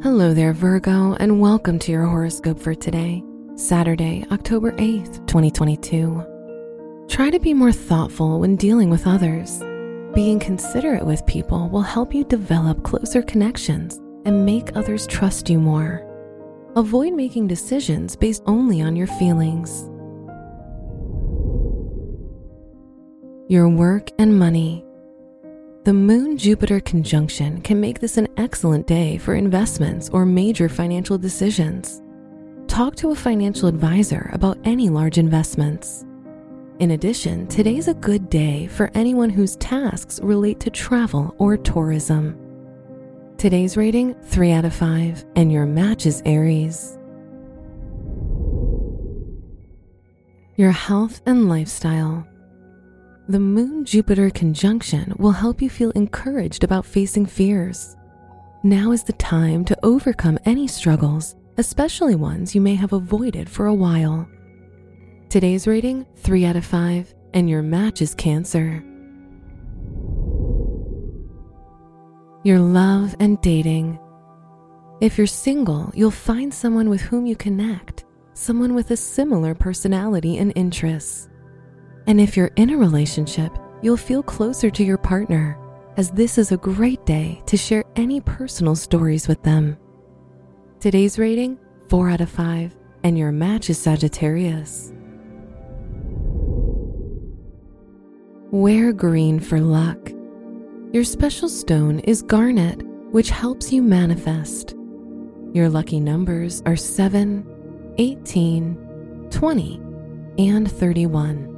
Hello there, Virgo, and welcome to your horoscope for today, Saturday, October 8th, 2022. Try to be more thoughtful when dealing with others. Being considerate with people will help you develop closer connections and make others trust you more. Avoid making decisions based only on your feelings. Your work and money. The Moon Jupiter conjunction can make this an excellent day for investments or major financial decisions. Talk to a financial advisor about any large investments. In addition, today's a good day for anyone whose tasks relate to travel or tourism. Today's rating 3 out of 5, and your match is Aries. Your health and lifestyle. The Moon Jupiter conjunction will help you feel encouraged about facing fears. Now is the time to overcome any struggles, especially ones you may have avoided for a while. Today's rating 3 out of 5, and your match is Cancer. Your love and dating. If you're single, you'll find someone with whom you connect, someone with a similar personality and interests. And if you're in a relationship, you'll feel closer to your partner, as this is a great day to share any personal stories with them. Today's rating 4 out of 5, and your match is Sagittarius. Wear green for luck. Your special stone is garnet, which helps you manifest. Your lucky numbers are 7, 18, 20, and 31.